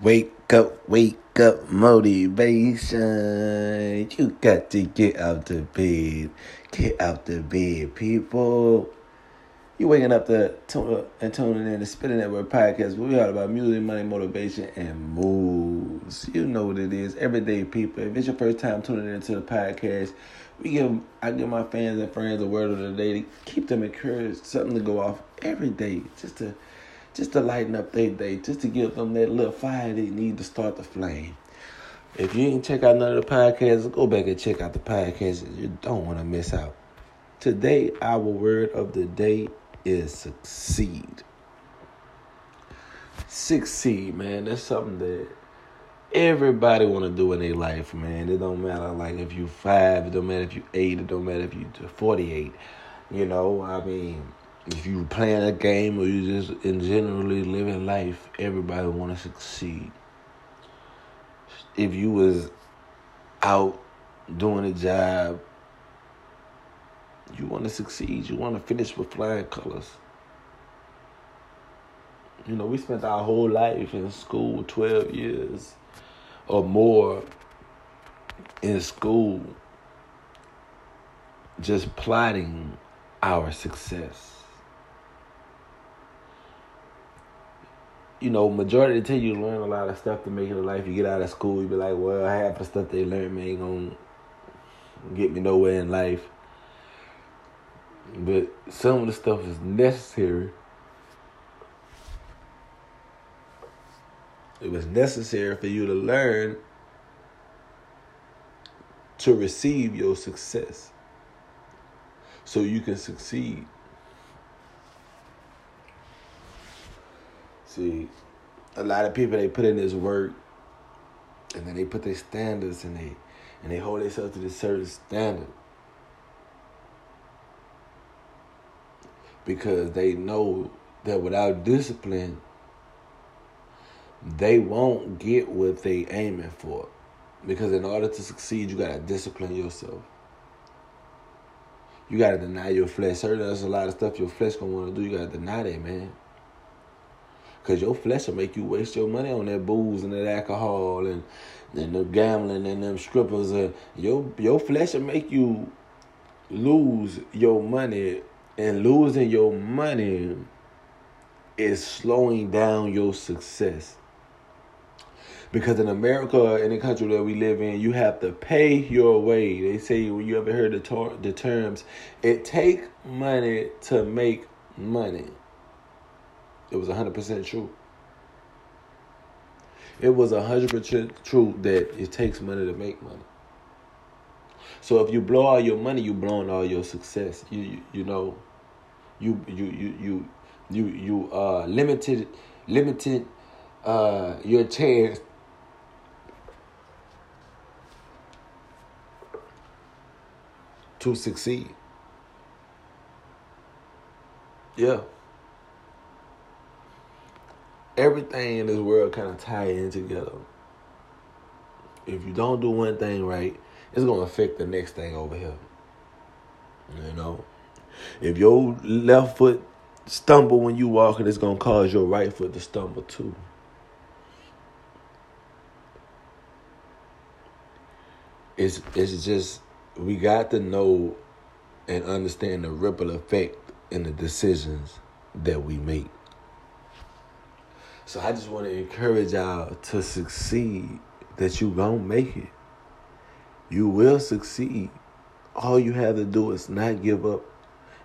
Wake up, wake up, motivation. You got to get out the bed. Get out the bed, people. You waking up to tune uh, and tuning in to Spitter Network Podcast. We are about music, money, motivation, and moves. You know what it is. Everyday people. If it's your first time tuning into the podcast, we give I give my fans and friends a word of the day to keep them encouraged, something to go off every day, just to just to lighten up their day, just to give them that little fire they need to start the flame. If you ain't check out none of the podcasts, go back and check out the podcasts. You don't want to miss out. Today, our word of the day is succeed. Succeed, man. That's something that everybody want to do in their life, man. It don't matter like if you five, it don't matter if you eight, it don't matter if you forty eight. You know, I mean, if you playing a game or you just in generally living life, everybody want to succeed. If you was out doing a job, you want to succeed. You want to finish with flying colors. You know, we spent our whole life in school, 12 years or more in school, just plotting our success. You know, majority of the time you learn a lot of stuff to make it a life. You get out of school, you be like, well, half the stuff they learn me ain't gonna get me nowhere in life. But some of the stuff is necessary. It was necessary for you to learn to receive your success so you can succeed. See, a lot of people they put in this work, and then they put their standards and they and they hold themselves to this certain standard because they know that without discipline, they won't get what they aiming for. Because in order to succeed, you gotta discipline yourself. You gotta deny your flesh. There's a lot of stuff your flesh gonna want to do. You gotta deny that, man. Cause your flesh will make you waste your money on that booze and that alcohol and and the gambling and them strippers. And your your flesh will make you lose your money, and losing your money is slowing down your success. Because in America, in the country that we live in, you have to pay your way. They say when you ever heard the, tor- the terms, it take money to make money. It was 100% true. It was 100% true that it takes money to make money. So if you blow all your money, you blowing all your success. You you, you know, you you you you you you uh limited limited uh your chance to succeed. Yeah everything in this world kind of tie in together. If you don't do one thing right, it's gonna affect the next thing over here. You know, if your left foot stumble when you walking, it's gonna cause your right foot to stumble too. It's it's just we got to know and understand the ripple effect in the decisions that we make. So I just want to encourage y'all to succeed, that you gonna make it. You will succeed. All you have to do is not give up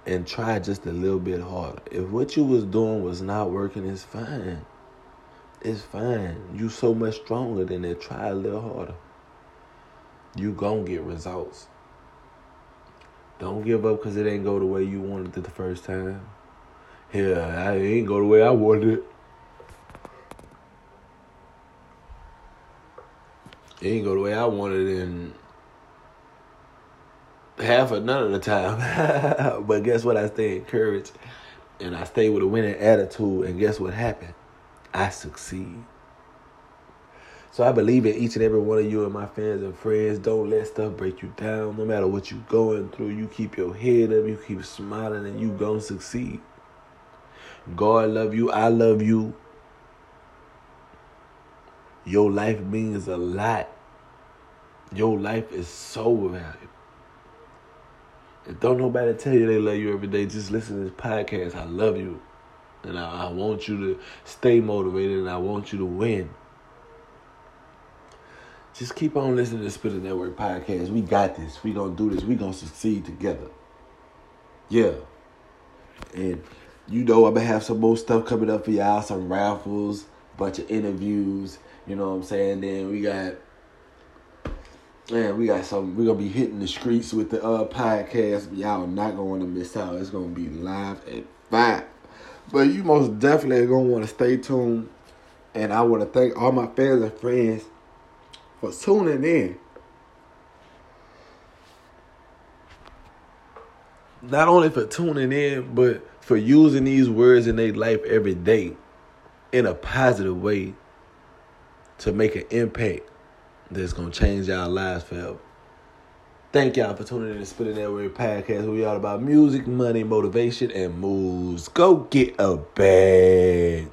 and try just a little bit harder. If what you was doing was not working, it's fine. It's fine. You so much stronger than that. Try a little harder. You gonna get results. Don't give up because it ain't go the way you wanted it the first time. Yeah, I ain't go the way I wanted it. It ain't go the way I wanted in half or none of the time. but guess what? I stay encouraged and I stay with a winning attitude. And guess what happened? I succeed. So I believe in each and every one of you and my fans and friends. Don't let stuff break you down. No matter what you're going through, you keep your head up, you keep smiling, and you gonna succeed. God love you. I love you. Your life means a lot. Your life is so valuable. And don't nobody tell you they love you every day. Just listen to this podcast. I love you. And I, I want you to stay motivated and I want you to win. Just keep on listening to Spitter Network podcast. We got this. We gonna do this. We gonna succeed together. Yeah. And you know I'm gonna have some more stuff coming up for y'all, some raffles, bunch of interviews, you know what I'm saying? Then we got Man, we got some. We're gonna be hitting the streets with the uh podcast. Y'all not gonna want to miss out. It's gonna be live at five. But you most definitely gonna want to stay tuned. And I want to thank all my fans and friends for tuning in. Not only for tuning in, but for using these words in their life every day in a positive way to make an impact that's gonna change our lives forever. Thank y'all for tuning in to Spitter Network Podcast. We all about music, money, motivation, and moves. Go get a bag.